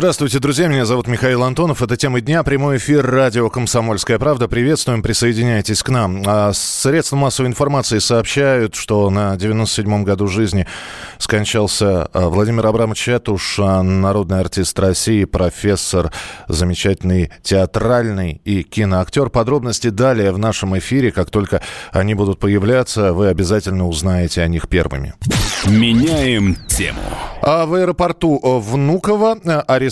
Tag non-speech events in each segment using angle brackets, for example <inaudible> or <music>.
Здравствуйте, друзья. Меня зовут Михаил Антонов. Это тема дня. Прямой эфир радио «Комсомольская правда». Приветствуем. Присоединяйтесь к нам. А средства массовой информации сообщают, что на 97-м году жизни скончался а, Владимир Абрамович Этуш, а, народный артист России, профессор, замечательный театральный и киноактер. Подробности далее в нашем эфире. Как только они будут появляться, вы обязательно узнаете о них первыми. Меняем тему. А в аэропорту Внуково арестовали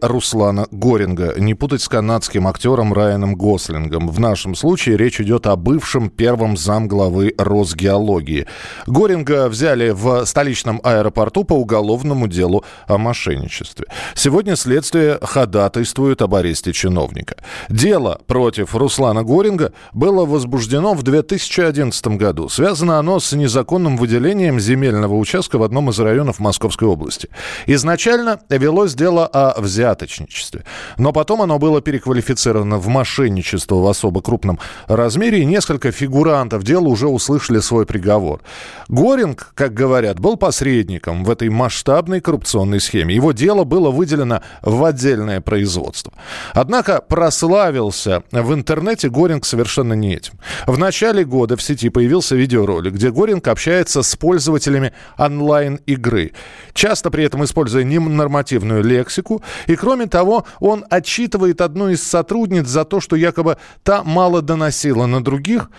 Руслана Горинга. Не путать с канадским актером Райаном Гослингом. В нашем случае речь идет о бывшем первом замглавы Росгеологии. Горинга взяли в столичном аэропорту по уголовному делу о мошенничестве. Сегодня следствие ходатайствует об аресте чиновника. Дело против Руслана Горинга было возбуждено в 2011 году. Связано оно с незаконным выделением земельного участка в одном из районов Московской области. Изначально велось дело о взяточничестве. Но потом оно было переквалифицировано в мошенничество в особо крупном размере, и несколько фигурантов дела уже услышали свой приговор. Горинг, как говорят, был посредником в этой масштабной коррупционной схеме. Его дело было выделено в отдельное производство. Однако прославился в интернете Горинг совершенно не этим. В начале года в сети появился видеоролик, где Горинг общается с пользователями онлайн-игры, часто при этом используя ненормативную лексику, лексику. И кроме того, он отчитывает одну из сотрудниц за то, что якобы та мало доносила на других.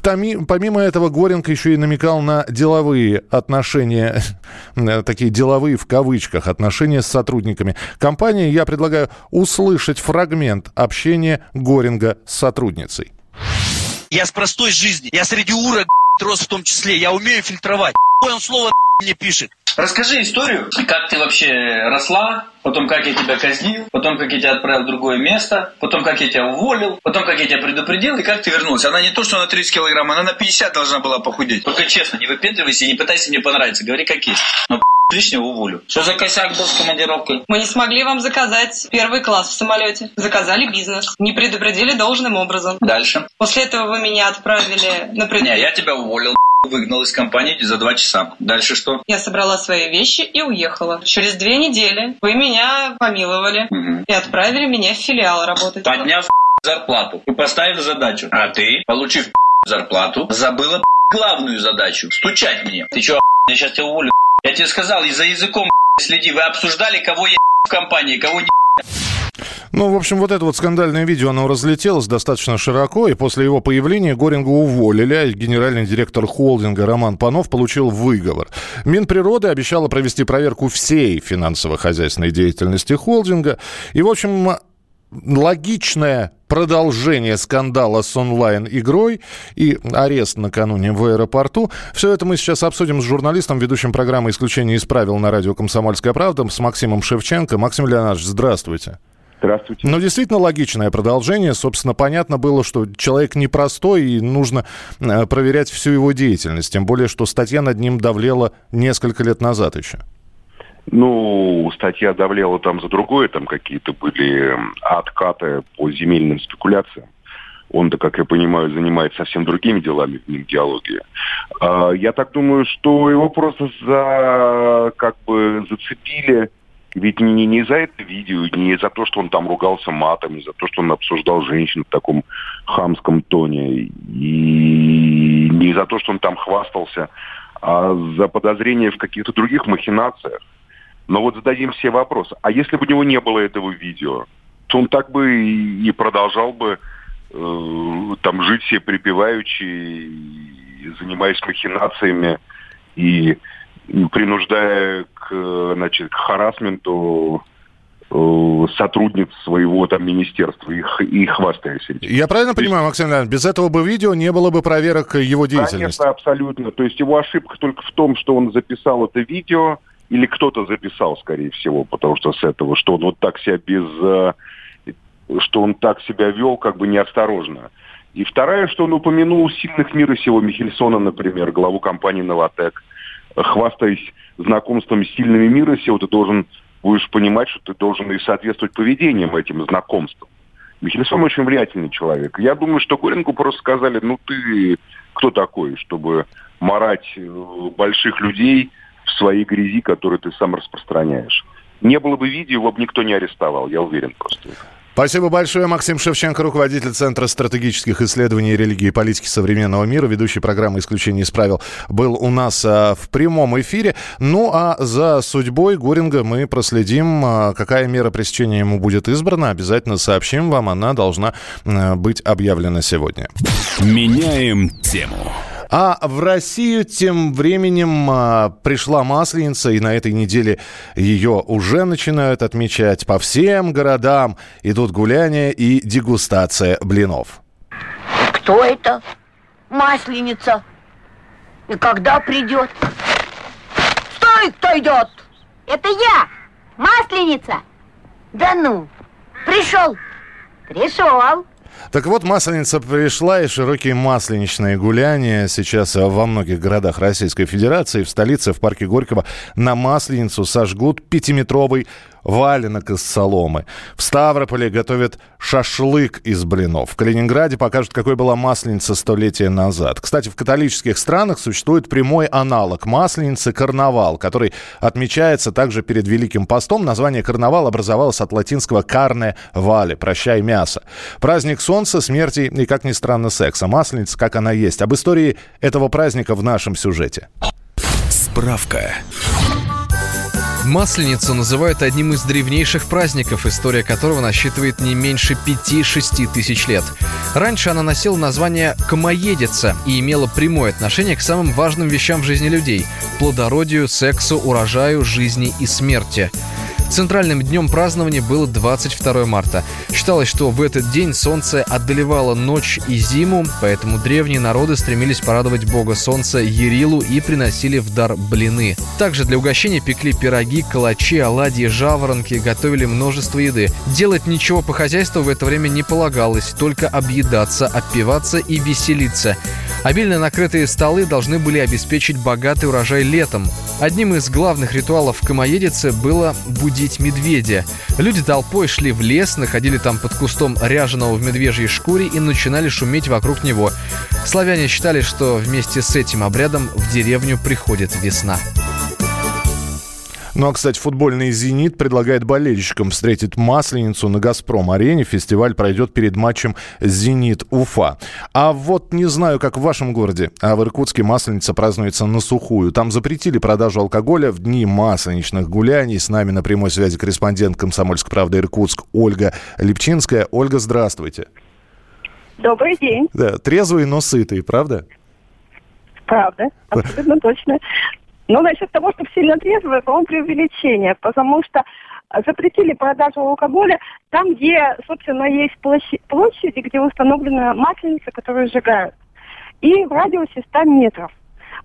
Помимо этого, Горенко еще и намекал на деловые отношения, такие деловые в кавычках, отношения с сотрудниками компании. Я предлагаю услышать фрагмент общения Горинга с сотрудницей. Я с простой жизни, я среди урок рос в том числе, я умею фильтровать. Он слово мне пишет. Расскажи историю, как ты вообще росла, потом как я тебя казнил, потом как я тебя отправил в другое место, потом как я тебя уволил, потом как я тебя предупредил и как ты вернулась. Она не то, что на 30 килограмм, она на 50 должна была похудеть. Только честно, не выпендривайся и не пытайся мне понравиться, говори как есть. Но <laughs> лишнего уволю. Что за косяк был с командировкой? Мы не смогли вам заказать первый класс в самолете. Заказали бизнес. Не предупредили должным образом. Дальше. После этого вы меня отправили на пред... Не, я тебя уволил выгнал из компании за два часа. Дальше что? Я собрала свои вещи и уехала. Через две недели вы меня помиловали угу. и отправили меня в филиал работать. Подняв <laughs> зарплату и поставив задачу. А ты, получив <laughs> зарплату, забыла <laughs> главную задачу – стучать мне. Ты что, я сейчас тебя уволю? Я тебе сказал, и за языком следи. Вы обсуждали, кого я в компании, кого не ну, в общем, вот это вот скандальное видео, оно разлетелось достаточно широко, и после его появления Горинга уволили, а генеральный директор холдинга Роман Панов получил выговор. Минприроды обещала провести проверку всей финансово-хозяйственной деятельности холдинга, и, в общем, логичное продолжение скандала с онлайн-игрой и арест накануне в аэропорту. Все это мы сейчас обсудим с журналистом, ведущим программы «Исключение из правил» на радио «Комсомольская правда» с Максимом Шевченко. Максим Леонидович, здравствуйте. Здравствуйте. Ну, действительно логичное продолжение. Собственно, понятно было, что человек непростой, и нужно э, проверять всю его деятельность. Тем более, что статья над ним давлела несколько лет назад еще. Ну, статья давлела там за другое, там какие-то были откаты по земельным спекуляциям. Он-то, как я понимаю, занимается совсем другими делами в Мингеологии. А, я так думаю, что его просто за, как бы зацепили ведь не, не за это видео, не за то, что он там ругался матом, не за то, что он обсуждал женщин в таком хамском тоне, и не за то, что он там хвастался, а за подозрения в каких-то других махинациях. Но вот зададим все вопросы. А если бы у него не было этого видео, то он так бы и продолжал бы э, там жить все припеваючи, занимаясь махинациями и принуждая к, значит, к харасменту э, сотрудниц своего там министерства и, и хвастаясь этим. Я правильно То понимаю, Максим Леонидович, без этого бы видео не было бы проверок его деятельности? Конечно, абсолютно. То есть его ошибка только в том, что он записал это видео, или кто-то записал, скорее всего, потому что с этого, что он вот так себя без... Э, что он так себя вел, как бы неосторожно. И вторая, что он упомянул сильных мира сего Михельсона, например, главу компании «Новотек», хвастаясь знакомством с сильными мира сего, ты должен будешь понимать, что ты должен и соответствовать поведением этим знакомствам. Михельсон очень влиятельный человек. Я думаю, что Горенку просто сказали, ну ты кто такой, чтобы марать э, больших людей в своей грязи, которую ты сам распространяешь. Не было бы видео, его бы никто не арестовал, я уверен просто. Спасибо большое. Максим Шевченко, руководитель Центра стратегических исследований религии и политики современного мира, ведущий программы «Исключение из правил», был у нас а, в прямом эфире. Ну, а за судьбой Горинга мы проследим, а, какая мера пресечения ему будет избрана. Обязательно сообщим вам. Она должна а, быть объявлена сегодня. Меняем тему. А в Россию тем временем а, пришла Масленица, и на этой неделе ее уже начинают отмечать по всем городам. Идут гуляния и дегустация блинов. Кто это? Масленица. И когда придет? Стой, кто идет? Это я, Масленица. Да ну, пришел. Пришел. Так вот, Масленица пришла, и широкие масленичные гуляния сейчас во многих городах Российской Федерации. В столице, в парке Горького, на Масленицу сожгут пятиметровый валенок из соломы. В Ставрополе готовят шашлык из блинов. В Калининграде покажут, какой была масленица столетия назад. Кстати, в католических странах существует прямой аналог масленицы – карнавал, который отмечается также перед Великим постом. Название карнавал образовалось от латинского «карне вале» – «прощай мясо». Праздник солнца, смерти и, как ни странно, секса. Масленица, как она есть. Об истории этого праздника в нашем сюжете. Справка. Масленицу называют одним из древнейших праздников, история которого насчитывает не меньше 5-6 тысяч лет. Раньше она носила название «Комоедица» и имела прямое отношение к самым важным вещам в жизни людей – плодородию, сексу, урожаю, жизни и смерти. Центральным днем празднования было 22 марта. Считалось, что в этот день солнце одолевало ночь и зиму, поэтому древние народы стремились порадовать бога солнца Ерилу и приносили в дар блины. Также для угощения пекли пироги, калачи, оладьи, жаворонки, готовили множество еды. Делать ничего по хозяйству в это время не полагалось, только объедаться, отпиваться и веселиться. Обильно накрытые столы должны были обеспечить богатый урожай летом. Одним из главных ритуалов в Камоедице было будить медведя. Люди толпой шли в лес, находили там под кустом ряженого в медвежьей шкуре и начинали шуметь вокруг него. Славяне считали, что вместе с этим обрядом в деревню приходит весна. Ну а, кстати, футбольный «Зенит» предлагает болельщикам встретить Масленицу на «Газпром-арене». Фестиваль пройдет перед матчем «Зенит-Уфа». А вот не знаю, как в вашем городе, а в Иркутске Масленица празднуется на сухую. Там запретили продажу алкоголя в дни масленичных гуляний. С нами на прямой связи корреспондент «Комсомольской правды» Иркутск Ольга Липчинская. Ольга, здравствуйте. Добрый день. Да, трезвый, но сытый, правда? Правда, абсолютно точно. Но насчет того, что сильно трезвые, по-моему, преувеличение, потому что запретили продажу алкоголя там, где, собственно, есть площади, где установлена масленица, которую сжигают. И в радиусе 100 метров.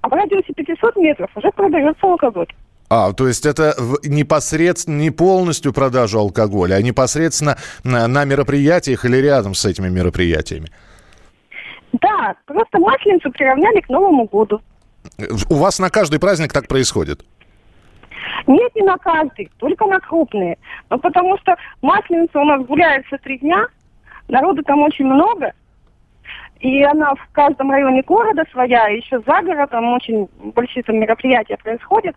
А в радиусе 500 метров уже продается алкоголь. А, то есть это непосредственно не полностью продажа алкоголя, а непосредственно на, на мероприятиях или рядом с этими мероприятиями? Да, просто масленицу приравняли к Новому году. У вас на каждый праздник так происходит? Нет, не на каждый, только на крупные. Ну, потому что масленица у нас гуляется три дня, народу там очень много, и она в каждом районе города своя, еще за городом очень большие там мероприятия происходят.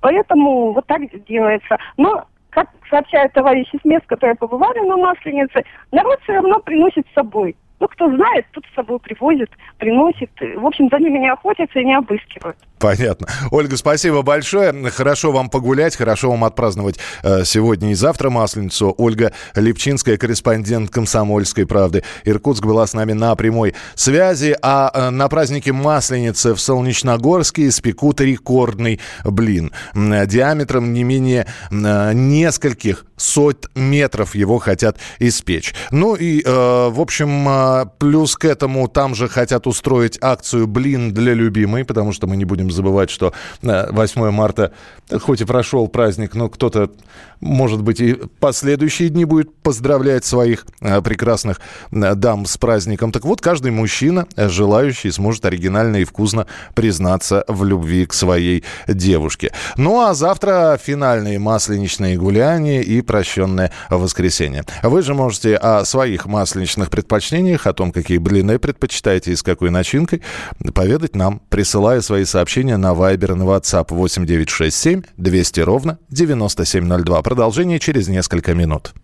Поэтому вот так делается. Но, как сообщают товарищи с мест, которые побывали на Масленице, народ все равно приносит с собой. Ну, кто знает, тут с собой привозит, приносит. В общем, за ними не охотятся и не обыскивают. Понятно. Ольга, спасибо большое. Хорошо вам погулять, хорошо вам отпраздновать э, сегодня и завтра Масленицу. Ольга Липчинская, корреспондент «Комсомольской правды». Иркутск была с нами на прямой связи. А э, на празднике Масленицы в Солнечногорске испекут рекордный блин. Диаметром не менее э, нескольких сот метров его хотят испечь. Ну и, э, в общем, э, плюс к этому там же хотят устроить акцию «Блин для любимой», потому что мы не будем забывать, что 8 э, марта, хоть и прошел праздник, но кто-то, может быть, и последующие дни будет поздравлять своих э, прекрасных э, дам с праздником. Так вот, каждый мужчина, желающий, сможет оригинально и вкусно признаться в любви к своей девушке. Ну а завтра финальные масленичные гуляния и прощенное воскресенье. Вы же можете о своих масленичных предпочтениях о том, какие блины предпочитаете и с какой начинкой, поведать нам, присылая свои сообщения на Viber на WhatsApp 8967 200 ровно 9702. Продолжение через несколько минут.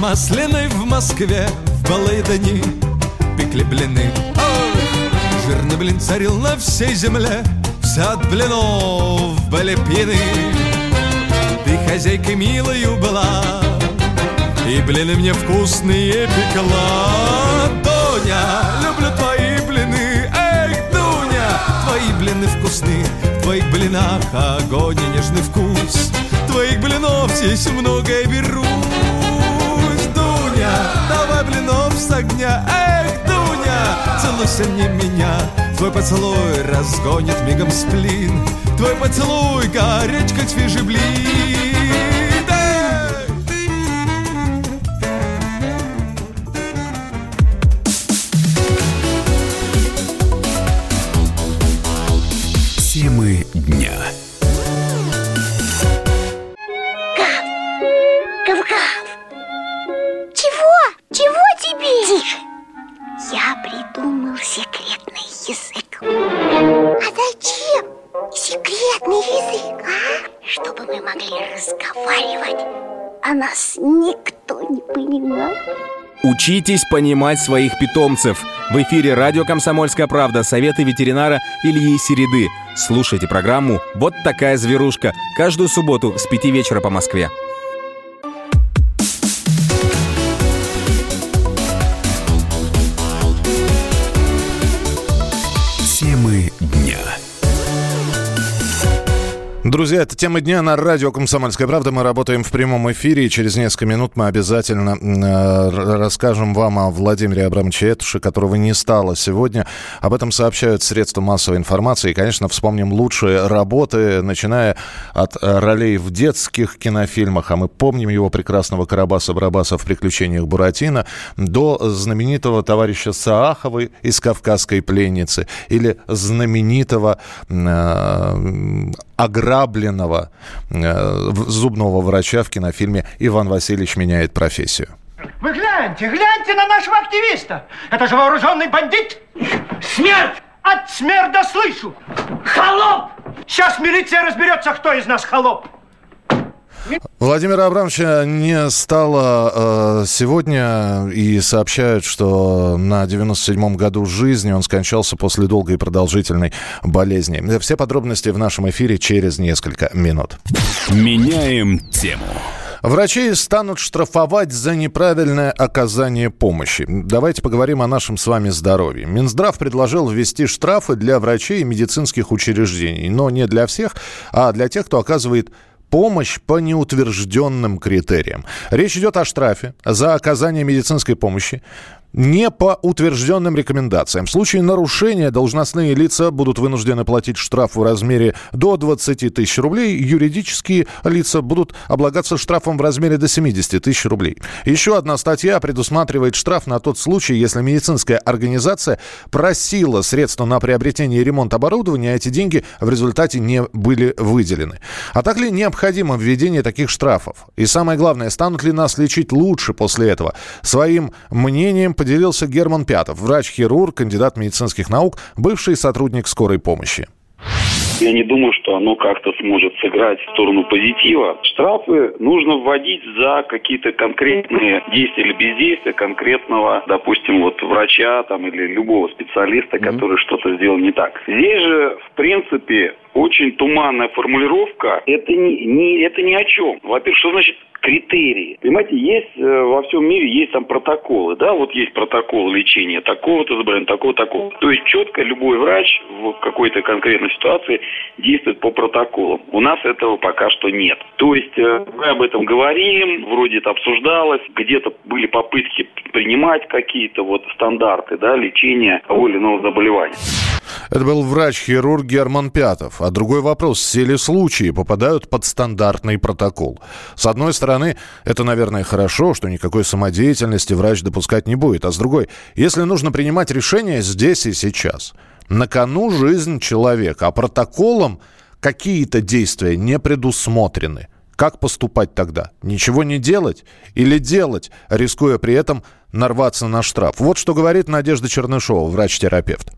Масляной в Москве в былые дни пекли блины. Жирный блин царил на всей земле, все от блинов были пьяны. Ты хозяйкой милою была, и блины мне вкусные пекла. Дуня, люблю твои блины, эх, Дуня, твои блины вкусны, в твоих блинах огонь и нежный вкус. Твоих блинов здесь многое беру давай блинов с огня. Эх, Дуня, целуйся не меня. Твой поцелуй разгонит мигом сплин. Твой поцелуй горячь, как свежий блин Учитесь понимать своих питомцев. В эфире радио «Комсомольская правда» советы ветеринара Ильи Середы. Слушайте программу «Вот такая зверушка» каждую субботу с 5 вечера по Москве. Друзья, это тема дня на радио «Комсомольская правда». Мы работаем в прямом эфире, и через несколько минут мы обязательно э, расскажем вам о Владимире Абрамовиче Этуше, которого не стало сегодня. Об этом сообщают средства массовой информации. И, конечно, вспомним лучшие работы, начиная от э, ролей в детских кинофильмах, а мы помним его прекрасного Карабаса-Барабаса в «Приключениях Буратино», до знаменитого товарища Саахова из «Кавказской пленницы» или знаменитого э, ограбленного э, зубного врача в кинофильме «Иван Васильевич меняет профессию». Вы гляньте, гляньте на нашего активиста. Это же вооруженный бандит. Смерть! От смерда слышу. Холоп! Сейчас милиция разберется, кто из нас холоп. Владимира Абрамовича не стало э, сегодня и сообщают, что на 97-м году жизни он скончался после долгой и продолжительной болезни. Все подробности в нашем эфире через несколько минут. Меняем тему. Врачей станут штрафовать за неправильное оказание помощи. Давайте поговорим о нашем с вами здоровье. Минздрав предложил ввести штрафы для врачей и медицинских учреждений, но не для всех, а для тех, кто оказывает помощь по неутвержденным критериям. Речь идет о штрафе за оказание медицинской помощи не по утвержденным рекомендациям. В случае нарушения должностные лица будут вынуждены платить штраф в размере до 20 тысяч рублей. Юридические лица будут облагаться штрафом в размере до 70 тысяч рублей. Еще одна статья предусматривает штраф на тот случай, если медицинская организация просила средства на приобретение и ремонт оборудования, а эти деньги в результате не были выделены. А так ли необходимо введение таких штрафов? И самое главное, станут ли нас лечить лучше после этого? Своим мнением поделился Герман Пятов, врач-хирург, кандидат медицинских наук, бывший сотрудник скорой помощи. Я не думаю, что оно как-то сможет сыграть в сторону позитива. Штрафы нужно вводить за какие-то конкретные действия или бездействия конкретного, допустим, вот врача там или любого специалиста, который mm-hmm. что-то сделал не так. Здесь же, в принципе, очень туманная формулировка. Это не, не, это ни о чем. Во-первых, что значит критерии. Понимаете, есть э, во всем мире есть там протоколы, да, вот есть протокол лечения такого-то заболевания, такого, такого. То есть четко любой врач в какой-то конкретной ситуации действует по протоколам. У нас этого пока что нет. То есть э, мы об этом говорим, вроде это обсуждалось, где-то были попытки принимать какие-то вот стандарты, да, лечения того или иного заболевания. Это был врач-хирург Герман Пятов. А другой вопрос. Все ли случаи попадают под стандартный протокол? С одной стороны, это, наверное, хорошо, что никакой самодеятельности врач допускать не будет. А с другой, если нужно принимать решение здесь и сейчас, на кону жизнь человека, а протоколом какие-то действия не предусмотрены. Как поступать тогда? Ничего не делать или делать, рискуя при этом нарваться на штраф? Вот что говорит Надежда Чернышова, врач-терапевт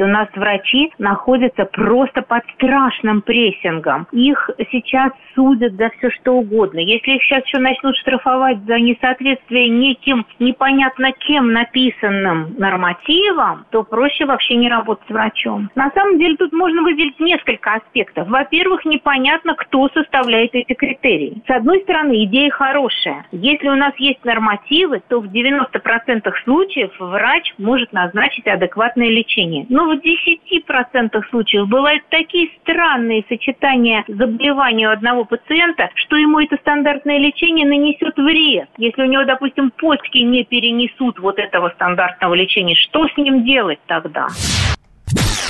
у нас врачи находятся просто под страшным прессингом. Их сейчас судят за все что угодно. Если их сейчас еще начнут штрафовать за несоответствие неким непонятно кем написанным нормативам, то проще вообще не работать врачом. На самом деле тут можно выделить несколько аспектов. Во-первых, непонятно, кто составляет эти критерии. С одной стороны, идея хорошая. Если у нас есть нормативы, то в 90% случаев врач может назначить адекватное лечение. Но в 10% случаев бывают такие странные сочетания заболеваний у одного пациента, что ему это стандартное лечение нанесет вред. Если у него, допустим, почки не перенесут вот этого стандартного лечения, что с ним делать тогда?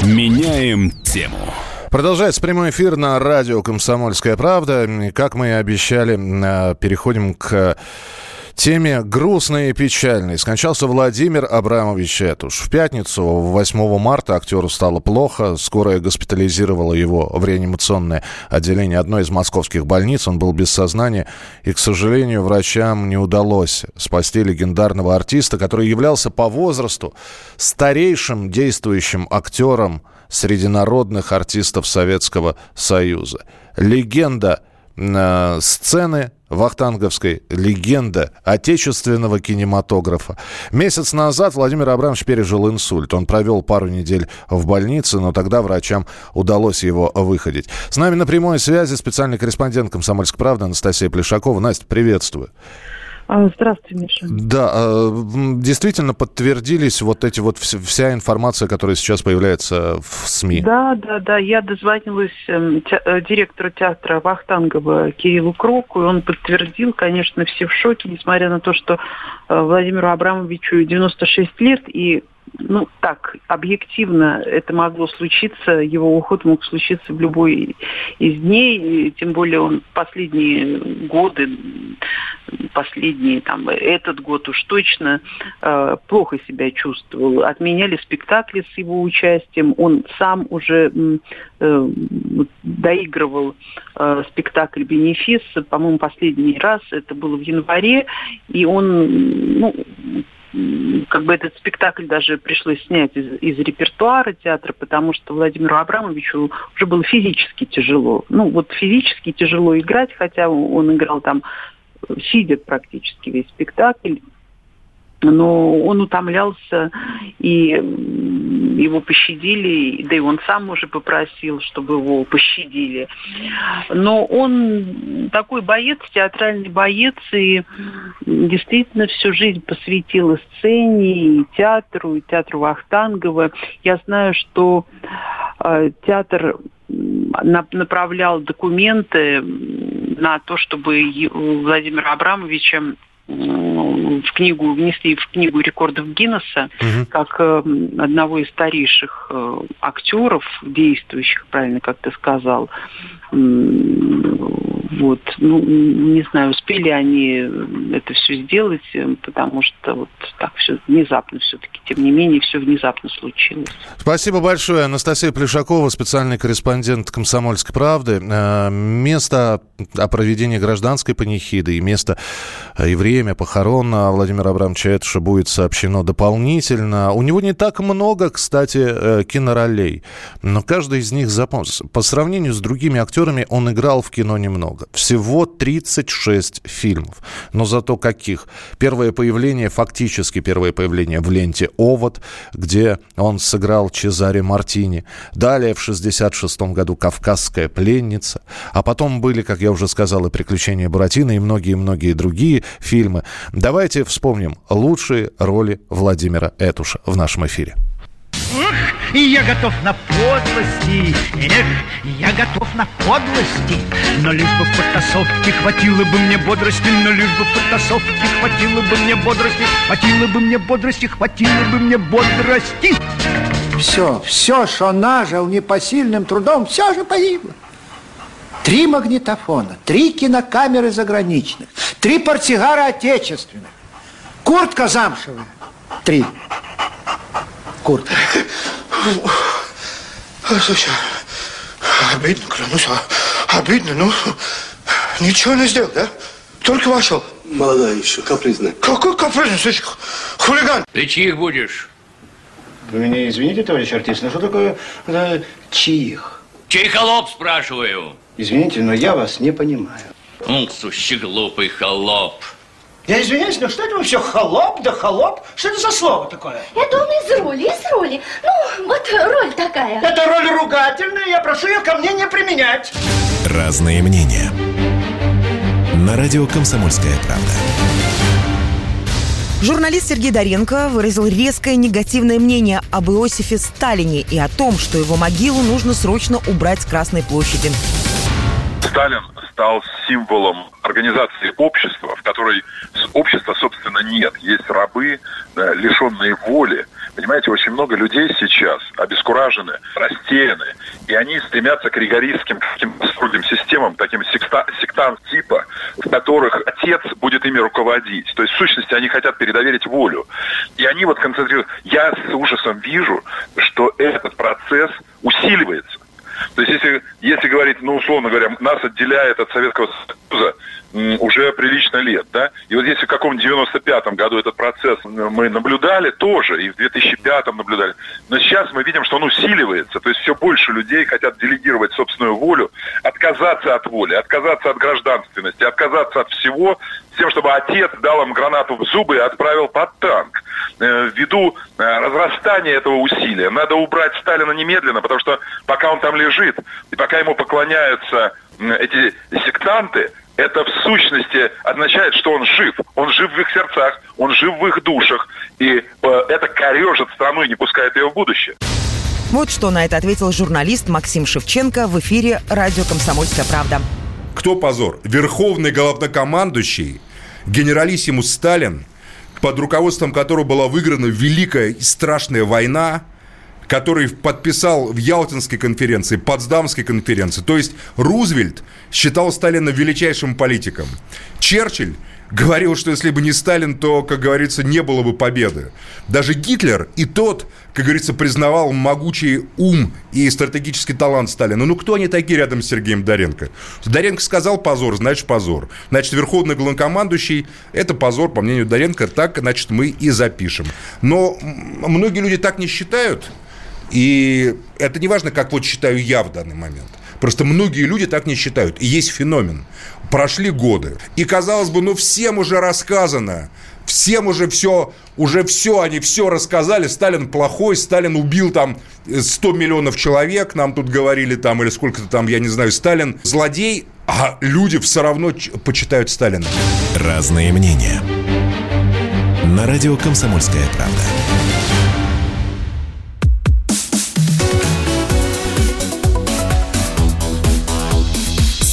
Меняем тему. Продолжается прямой эфир на радио «Комсомольская правда». Как мы и обещали, э, переходим к теме грустной и печальной. Скончался Владимир Абрамович Этуш. В пятницу, 8 марта, актеру стало плохо. Скорая госпитализировала его в реанимационное отделение одной из московских больниц. Он был без сознания. И, к сожалению, врачам не удалось спасти легендарного артиста, который являлся по возрасту старейшим действующим актером среди народных артистов Советского Союза. Легенда э, сцены вахтанговской легенда отечественного кинематографа. Месяц назад Владимир Абрамович пережил инсульт. Он провел пару недель в больнице, но тогда врачам удалось его выходить. С нами на прямой связи специальный корреспондент «Комсомольской правды» Анастасия Плешакова. Настя, приветствую. А, здравствуйте, Миша. Да, а, действительно подтвердились вот эти вот вся информация, которая сейчас появляется в СМИ. Да, да, да. Я дозвонилась эм, э, директору театра Вахтангова Кириллу Кроку, и он подтвердил, конечно, все в шоке, несмотря на то, что э, Владимиру Абрамовичу 96 лет, и ну, так, объективно это могло случиться, его уход мог случиться в любой из дней, тем более он последние годы, последние, там, этот год уж точно э, плохо себя чувствовал. Отменяли спектакли с его участием, он сам уже э, доигрывал э, спектакль «Бенефис», по-моему, последний раз, это было в январе, и он, ну, как бы этот спектакль даже пришлось снять из, из репертуара театра, потому что Владимиру Абрамовичу уже было физически тяжело. Ну, вот физически тяжело играть, хотя он играл там сидя практически весь спектакль но он утомлялся, и его пощадили, да и он сам уже попросил, чтобы его пощадили. Но он такой боец, театральный боец, и действительно всю жизнь посвятил и сцене, и театру, и театру Вахтангова. Я знаю, что э, театр направлял документы на то, чтобы Владимира Абрамовича в книгу, внесли в книгу рекордов Гиннесса угу. как э, одного из старейших э, актеров, действующих, правильно как ты сказал. Вот, ну, не знаю, успели они это все сделать, э, потому что вот так все внезапно все-таки, тем не менее, все внезапно случилось. Спасибо большое. Анастасия Плешакова, специальный корреспондент «Комсомольской правды». Место о проведении гражданской панихиды и место и время похорон Владимира Абрамовича Этуша будет сообщено дополнительно. У него не так много, кстати, э, киноролей, но каждый из них запомнился. По сравнению с другими актерами он играл в кино немного. Всего 36 фильмов. Но зато каких? Первое появление, фактически первое появление в ленте «Овод», где он сыграл Чезаре Мартини. Далее в 66 году «Кавказская пленница». А потом были, как я уже сказал, и «Приключения Буратино», и многие-многие другие фильмы. Давайте вспомним лучшие роли Владимира Этуша в нашем эфире. Эх, я готов на подлости, эх, я готов на подлости, но лишь бы в потасовке хватило бы мне бодрости, но лишь бы в потасовке хватило бы мне бодрости, хватило бы мне бодрости, хватило бы мне бодрости. Все, все, что нажил непосильным трудом, все же погибло. Три магнитофона, три кинокамеры заграничных, три портсигара отечественных, куртка замшевая, три. Куртка. Слушай, обидно, клянусь, а- обидно, ну, ничего не сделал, да? Только вошел. Молодая еще, капризная. Какой капризный, слушай, хулиган. Ты чьих будешь? Вы меня извините, товарищ артист, но что такое э, чьих? Чей холоп, спрашиваю? Извините, но я вас не понимаю. Ну, сущий глупый холоп. Я извиняюсь, но что это вы все холоп да холоп? Что это за слово такое? Это он из роли, из роли. Ну, вот роль такая. Это роль ругательная, я прошу ее ко мне не применять. Разные мнения. На радио «Комсомольская правда». Журналист Сергей Доренко выразил резкое негативное мнение об Иосифе Сталине и о том, что его могилу нужно срочно убрать с Красной площади. Сталин стал символом организации общества, в которой общества, собственно, нет. Есть рабы, да, лишенные воли. Понимаете, очень много людей сейчас обескуражены, растеряны, и они стремятся к ригористским каким-то строгим системам, таким секта- сектам типа, в которых отец будет ими руководить. То есть, в сущности, они хотят передоверить волю. И они вот концентрируют... Я с ужасом вижу, что этот процесс усиливается. То есть, если, если говорить, ну, условно говоря, нас отделяет от Советского Союза уже прилично лет, да, и вот если в каком-нибудь 95-м году этот процесс м, мы наблюдали тоже, и в 2005-м наблюдали, но сейчас мы видим, что он усиливается, то есть все больше людей хотят делегировать собственную волю, отказаться от воли, отказаться от гражданственности, отказаться от всего, с тем, чтобы отец дал им гранату в зубы и отправил под танк. Э, Ввиду э, разрастания этого усилия надо убрать Сталина немедленно, потому что пока он там лежит, и пока ему поклоняются эти сектанты, это в сущности означает, что он жив. Он жив в их сердцах, он жив в их душах. И э, это корежит страну и не пускает ее в будущее. Вот что на это ответил журналист Максим Шевченко в эфире радио «Комсомольская правда». Кто позор? Верховный главнокомандующий, генералиссимус Сталин, под руководством которого была выиграна великая и страшная война, который подписал в Ялтинской конференции, Потсдамской конференции. То есть Рузвельт считал Сталина величайшим политиком. Черчилль говорил, что если бы не Сталин, то, как говорится, не было бы победы. Даже Гитлер и тот, как говорится, признавал могучий ум и стратегический талант Сталина. Ну, кто они такие рядом с Сергеем Доренко? Доренко сказал позор, значит позор. Значит, верховный главнокомандующий – это позор, по мнению Доренко, так, значит, мы и запишем. Но многие люди так не считают, и это не важно, как вот считаю я в данный момент. Просто многие люди так не считают. И есть феномен. Прошли годы. И, казалось бы, ну, всем уже рассказано. Всем уже все, уже все, они все рассказали. Сталин плохой, Сталин убил там 100 миллионов человек, нам тут говорили там, или сколько-то там, я не знаю, Сталин злодей, а люди все равно почитают Сталина. Разные мнения. На радио «Комсомольская правда».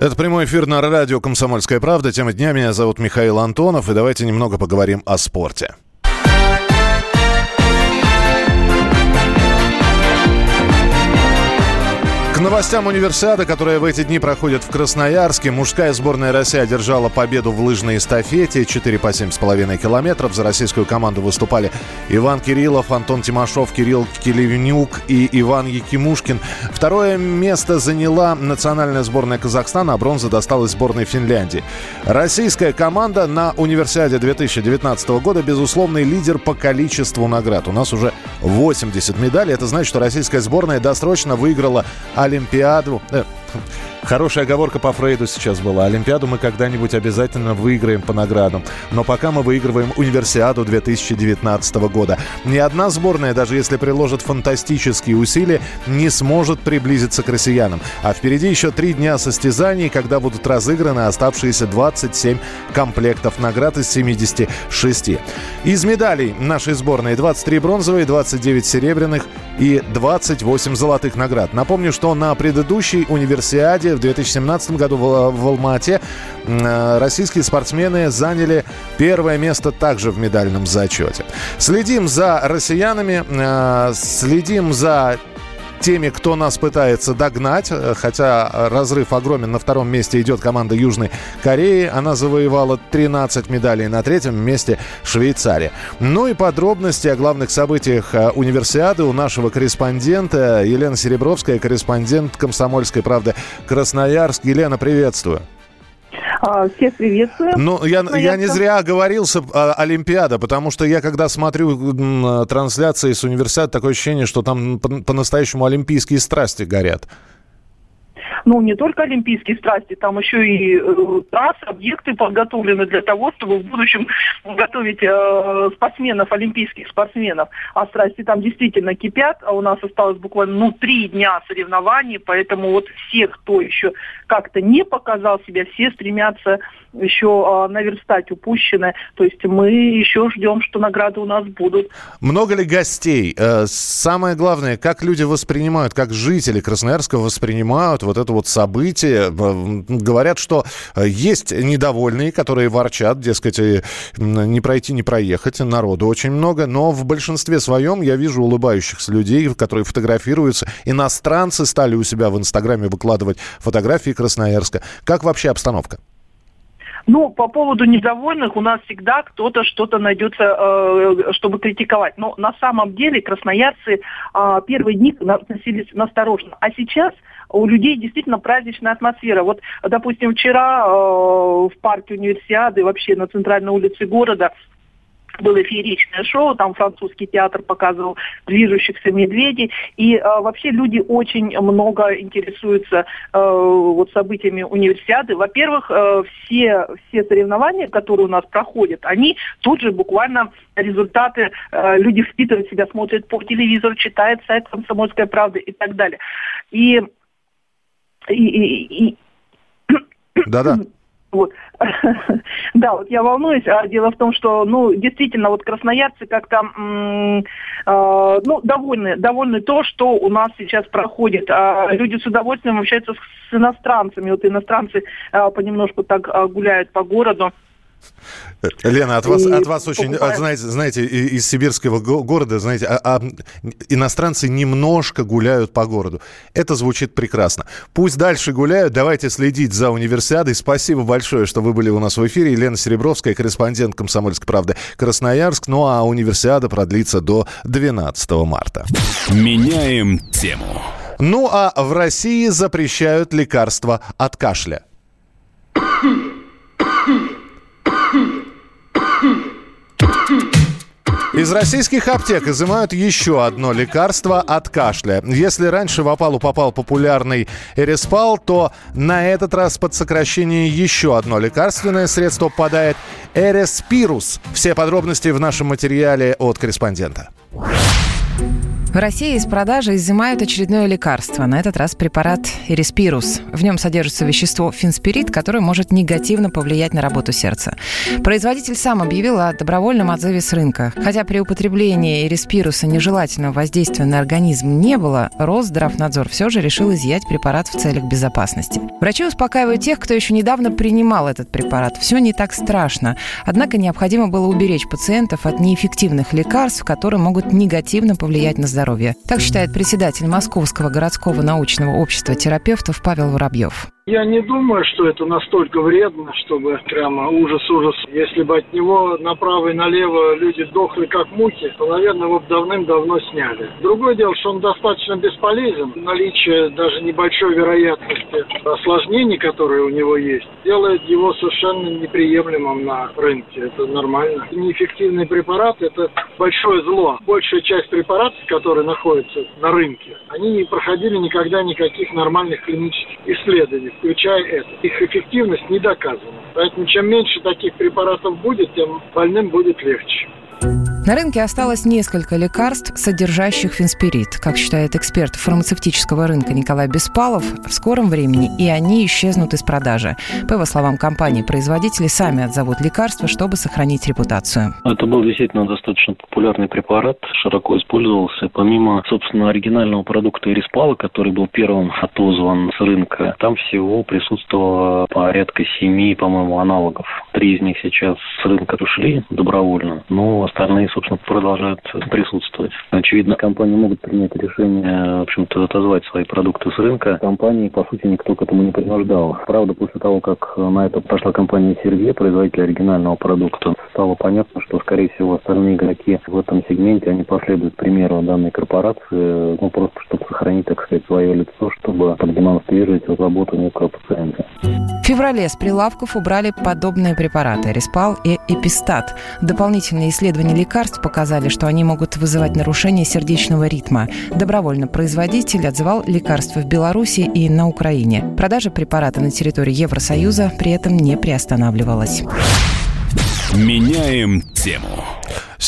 Это прямой эфир на радио «Комсомольская правда». Тема дня. Меня зовут Михаил Антонов. И давайте немного поговорим о спорте. К новостям универсиады, которая в эти дни проходит в Красноярске, мужская сборная России одержала победу в лыжной эстафете 4 по 7,5 километров. За российскую команду выступали Иван Кириллов, Антон Тимошов, Кирилл Келевнюк и Иван Якимушкин. Второе место заняла национальная сборная Казахстана, а бронза досталась сборной Финляндии. Российская команда на универсиаде 2019 года безусловный лидер по количеству наград. У нас уже 80 медалей. Это значит, что российская сборная досрочно выиграла Олимпиаду. Э, Хорошая оговорка по Фрейду сейчас была. Олимпиаду мы когда-нибудь обязательно выиграем по наградам. Но пока мы выигрываем Универсиаду 2019 года. Ни одна сборная, даже если приложит фантастические усилия, не сможет приблизиться к россиянам. А впереди еще три дня состязаний, когда будут разыграны оставшиеся 27 комплектов наград из 76. Из медалей нашей сборной 23 бронзовые, 29 серебряных и 28 золотых наград. Напомню, что на предыдущей универсиаде в 2017 году в, в Алма-Ате э, российские спортсмены заняли первое место также в медальном зачете. Следим за россиянами, э, следим за теми, кто нас пытается догнать. Хотя разрыв огромен. На втором месте идет команда Южной Кореи. Она завоевала 13 медалей. На третьем месте Швейцария. Ну и подробности о главных событиях э, универсиады у нашего корреспондента Елена Серебровская, корреспондент «Комсомольской правды» Красноярск. Елена, приветствую. А, всех приветствую. Ну, я, я не зря оговорился а, Олимпиада, потому что я, когда смотрю трансляции с универсиады, такое ощущение, что там по- по-настоящему олимпийские страсти горят. Ну, не только олимпийские страсти, там еще и э, трассы, объекты подготовлены для того, чтобы в будущем готовить э, спортсменов, олимпийских спортсменов. А страсти там действительно кипят, а у нас осталось буквально, ну, три дня соревнований, поэтому вот все, кто еще как-то не показал себя, все стремятся еще э, наверстать упущенное. То есть мы еще ждем, что награды у нас будут. Много ли гостей? Э, Самое главное, как люди воспринимают, как жители Красноярска воспринимают вот это вот событие. Э, Говорят, что э, есть недовольные, которые ворчат, дескать, не пройти, не проехать, народу очень много, но в большинстве своем я вижу улыбающихся людей, которые фотографируются. Иностранцы стали у себя в Инстаграме выкладывать фотографии Красноярска. Как вообще обстановка? Ну, по поводу недовольных у нас всегда кто-то что-то найдется, э, чтобы критиковать. Но на самом деле красноярцы э, первые дни относились насторожно. А сейчас у людей действительно праздничная атмосфера. Вот, допустим, вчера э, в парке универсиады, вообще на центральной улице города, было фееричное шоу, там французский театр показывал движущихся медведей, и э, вообще люди очень много интересуются э, вот событиями универсиады. Во-первых, э, все, все соревнования, которые у нас проходят, они тут же буквально результаты, э, люди впитывают себя, смотрят по телевизору, читают сайт «Комсомольская правда» и так далее. И, и, и, и Да-да. <clears throat> вот. <laughs> да, вот я волнуюсь. А дело в том, что, ну, действительно, вот красноярцы как-то, э, ну, довольны, довольны то, что у нас сейчас проходит. А люди с удовольствием общаются с, иностранцами. Вот иностранцы э, понемножку так гуляют по городу. Лена, от вас, И от вас очень, покупают. от, знаете, знаете, из сибирского го- города, знаете, а- а иностранцы немножко гуляют по городу. Это звучит прекрасно. Пусть дальше гуляют, давайте следить за универсиадой. Спасибо большое, что вы были у нас в эфире. Елена Серебровская, корреспондент «Комсомольской правды» Красноярск. Ну а универсиада продлится до 12 марта. Меняем тему. Ну а в России запрещают лекарства от кашля. <coughs> Из российских аптек изымают еще одно лекарство от кашля. Если раньше в опалу попал популярный Эреспал, то на этот раз под сокращение еще одно лекарственное средство попадает Эреспирус. Все подробности в нашем материале от корреспондента. В России из продажи изымают очередное лекарство, на этот раз препарат Эриспирус. В нем содержится вещество финспирит, которое может негативно повлиять на работу сердца. Производитель сам объявил о добровольном отзыве с рынка. Хотя при употреблении Эриспируса нежелательного воздействия на организм не было, Росздравнадзор все же решил изъять препарат в целях безопасности. Врачи успокаивают тех, кто еще недавно принимал этот препарат. Все не так страшно. Однако необходимо было уберечь пациентов от неэффективных лекарств, которые могут негативно повлиять на здоровье здоровья. Так считает председатель Московского городского научного общества терапевтов Павел Воробьев. Я не думаю, что это настолько вредно, чтобы прямо ужас-ужас. Если бы от него направо и налево люди дохли как мухи, то, наверное, его бы давным-давно сняли. Другое дело, что он достаточно бесполезен. Наличие даже небольшой вероятности осложнений, которые у него есть, делает его совершенно неприемлемым на рынке. Это нормально. Неэффективный препарат – это большое зло. Большая часть препаратов, которые находятся на рынке, они не проходили никогда никаких нормальных клинических исследований включая это. Их эффективность не доказана. Поэтому чем меньше таких препаратов будет, тем больным будет легче. На рынке осталось несколько лекарств, содержащих фенспирит. Как считает эксперт фармацевтического рынка Николай Беспалов, в скором времени и они исчезнут из продажи. По его словам, компании производители сами отзовут лекарства, чтобы сохранить репутацию. Это был действительно достаточно популярный препарат, широко использовался. Помимо, собственно, оригинального продукта Ириспала, который был первым отозван с рынка, там всего присутствовало порядка семи, по-моему, аналогов. Три из них сейчас с рынка ушли добровольно, но остальные, собственно, продолжают присутствовать. Очевидно, компании могут принять решение, в общем-то, отозвать свои продукты с рынка. Компании, по сути, никто к этому не принуждал. Правда, после того, как на это пошла компания Сервье, производитель оригинального продукта, стало понятно, что, скорее всего, остальные игроки в этом сегменте, они последуют примеру данной корпорации, ну, просто чтобы сохранить, так сказать, свое лицо, чтобы продемонстрировать заботу некого пациента. В феврале с прилавков убрали подобные препараты – Респал и Эпистат. Дополнительные исследования лекарств показали, что они могут вызывать нарушение сердечного ритма. Добровольно производитель отзывал лекарства в Беларуси и на Украине. Продажа препарата на территории Евросоюза при этом не приостанавливалась. Меняем тему.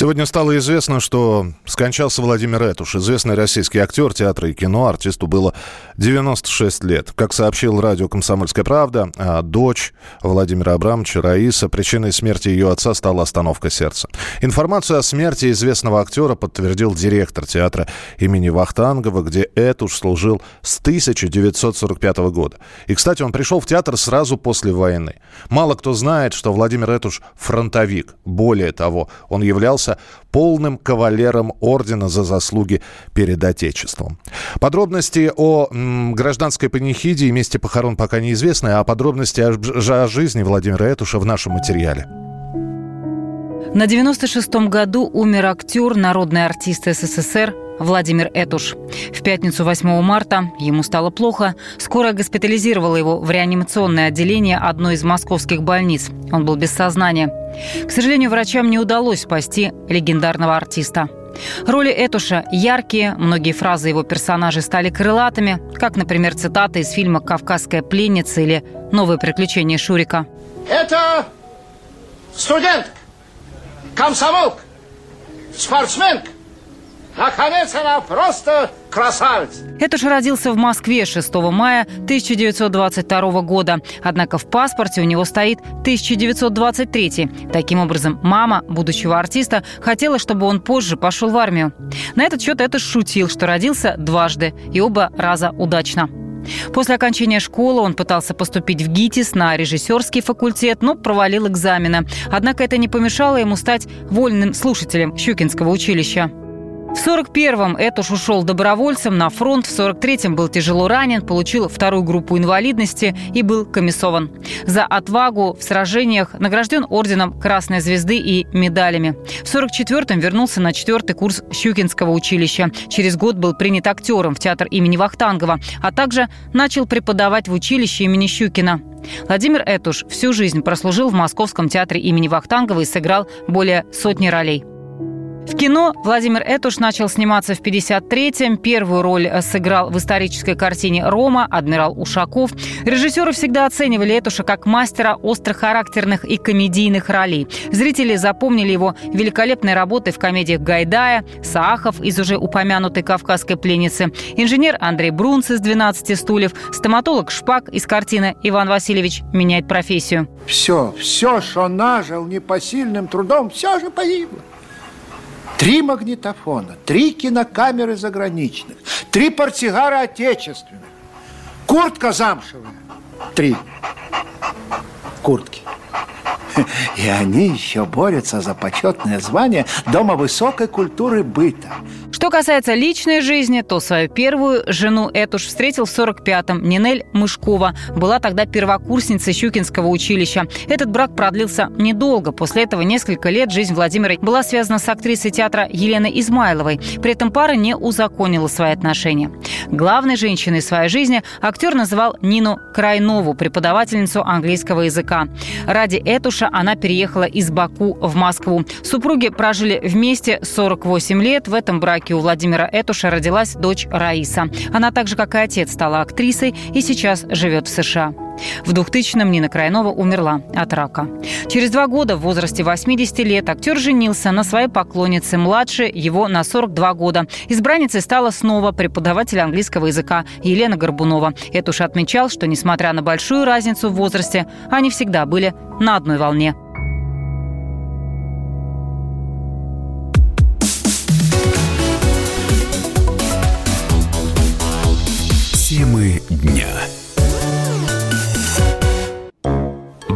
Сегодня стало известно, что скончался Владимир Этуш, известный российский актер театра и кино. Артисту было 96 лет. Как сообщил радио «Комсомольская правда», а дочь Владимира Абрамовича, Раиса, причиной смерти ее отца стала остановка сердца. Информацию о смерти известного актера подтвердил директор театра имени Вахтангова, где Этуш служил с 1945 года. И, кстати, он пришел в театр сразу после войны. Мало кто знает, что Владимир Этуш фронтовик. Более того, он являлся являлся полным кавалером ордена за заслуги перед Отечеством. Подробности о гражданской панихиде и месте похорон пока неизвестны, а подробности о, о жизни Владимира Этуша в нашем материале. На 96-м году умер актер, народный артист СССР Владимир Этуш. В пятницу 8 марта ему стало плохо. Скорая госпитализировала его в реанимационное отделение одной из московских больниц. Он был без сознания. К сожалению, врачам не удалось спасти легендарного артиста. Роли Этуша яркие, многие фразы его персонажей стали крылатыми, как, например, цитаты из фильма «Кавказская пленница» или «Новые приключения Шурика». Это студент, комсомолка, спортсменка, Наконец, она просто красавица. Этуш родился в Москве 6 мая 1922 года. Однако в паспорте у него стоит 1923. Таким образом, мама будущего артиста хотела, чтобы он позже пошел в армию. На этот счет Этуш шутил, что родился дважды, и оба раза удачно. После окончания школы он пытался поступить в ГИТИС на режиссерский факультет, но провалил экзамены. Однако это не помешало ему стать вольным слушателем Щукинского училища. В 41-м Этуш ушел добровольцем на фронт, в 43-м был тяжело ранен, получил вторую группу инвалидности и был комиссован. За отвагу в сражениях награжден орденом Красной Звезды и медалями. В 44-м вернулся на четвертый курс Щукинского училища. Через год был принят актером в театр имени Вахтангова, а также начал преподавать в училище имени Щукина. Владимир Этуш всю жизнь прослужил в Московском театре имени Вахтангова и сыграл более сотни ролей. В кино Владимир Этуш начал сниматься в 53-м. Первую роль сыграл в исторической картине «Рома» адмирал Ушаков. Режиссеры всегда оценивали Этуша как мастера острохарактерных и комедийных ролей. Зрители запомнили его великолепной работой в комедиях Гайдая, Саахов из уже упомянутой «Кавказской пленницы», инженер Андрей Брунц из «12 стульев», стоматолог Шпак из картины «Иван Васильевич меняет профессию». Все, все, что нажил непосильным трудом, все же погибло. Три магнитофона, три кинокамеры заграничных, три портсигара отечественных, куртка замшевая. Три куртки. И они еще борются за почетное звание Дома высокой культуры быта. Что касается личной жизни, то свою первую жену Этуш встретил в 45-м. Нинель Мышкова была тогда первокурсницей Щукинского училища. Этот брак продлился недолго. После этого несколько лет жизнь Владимира была связана с актрисой театра Еленой Измайловой. При этом пара не узаконила свои отношения. Главной женщиной своей жизни актер называл Нину Крайнову, преподавательницу английского языка. Ради Этуша она переехала из Баку в Москву. Супруги прожили вместе 48 лет. В этом браке у Владимира Этуша родилась дочь Раиса. Она так же, как и отец, стала актрисой и сейчас живет в США. В 2000-м Нина Крайнова умерла от рака. Через два года в возрасте 80 лет актер женился на своей поклоннице, младше его на 42 года. Избранницей стала снова преподаватель английского языка Елена Горбунова. Этуш отмечал, что несмотря на большую разницу в возрасте, они всегда были на одной волне.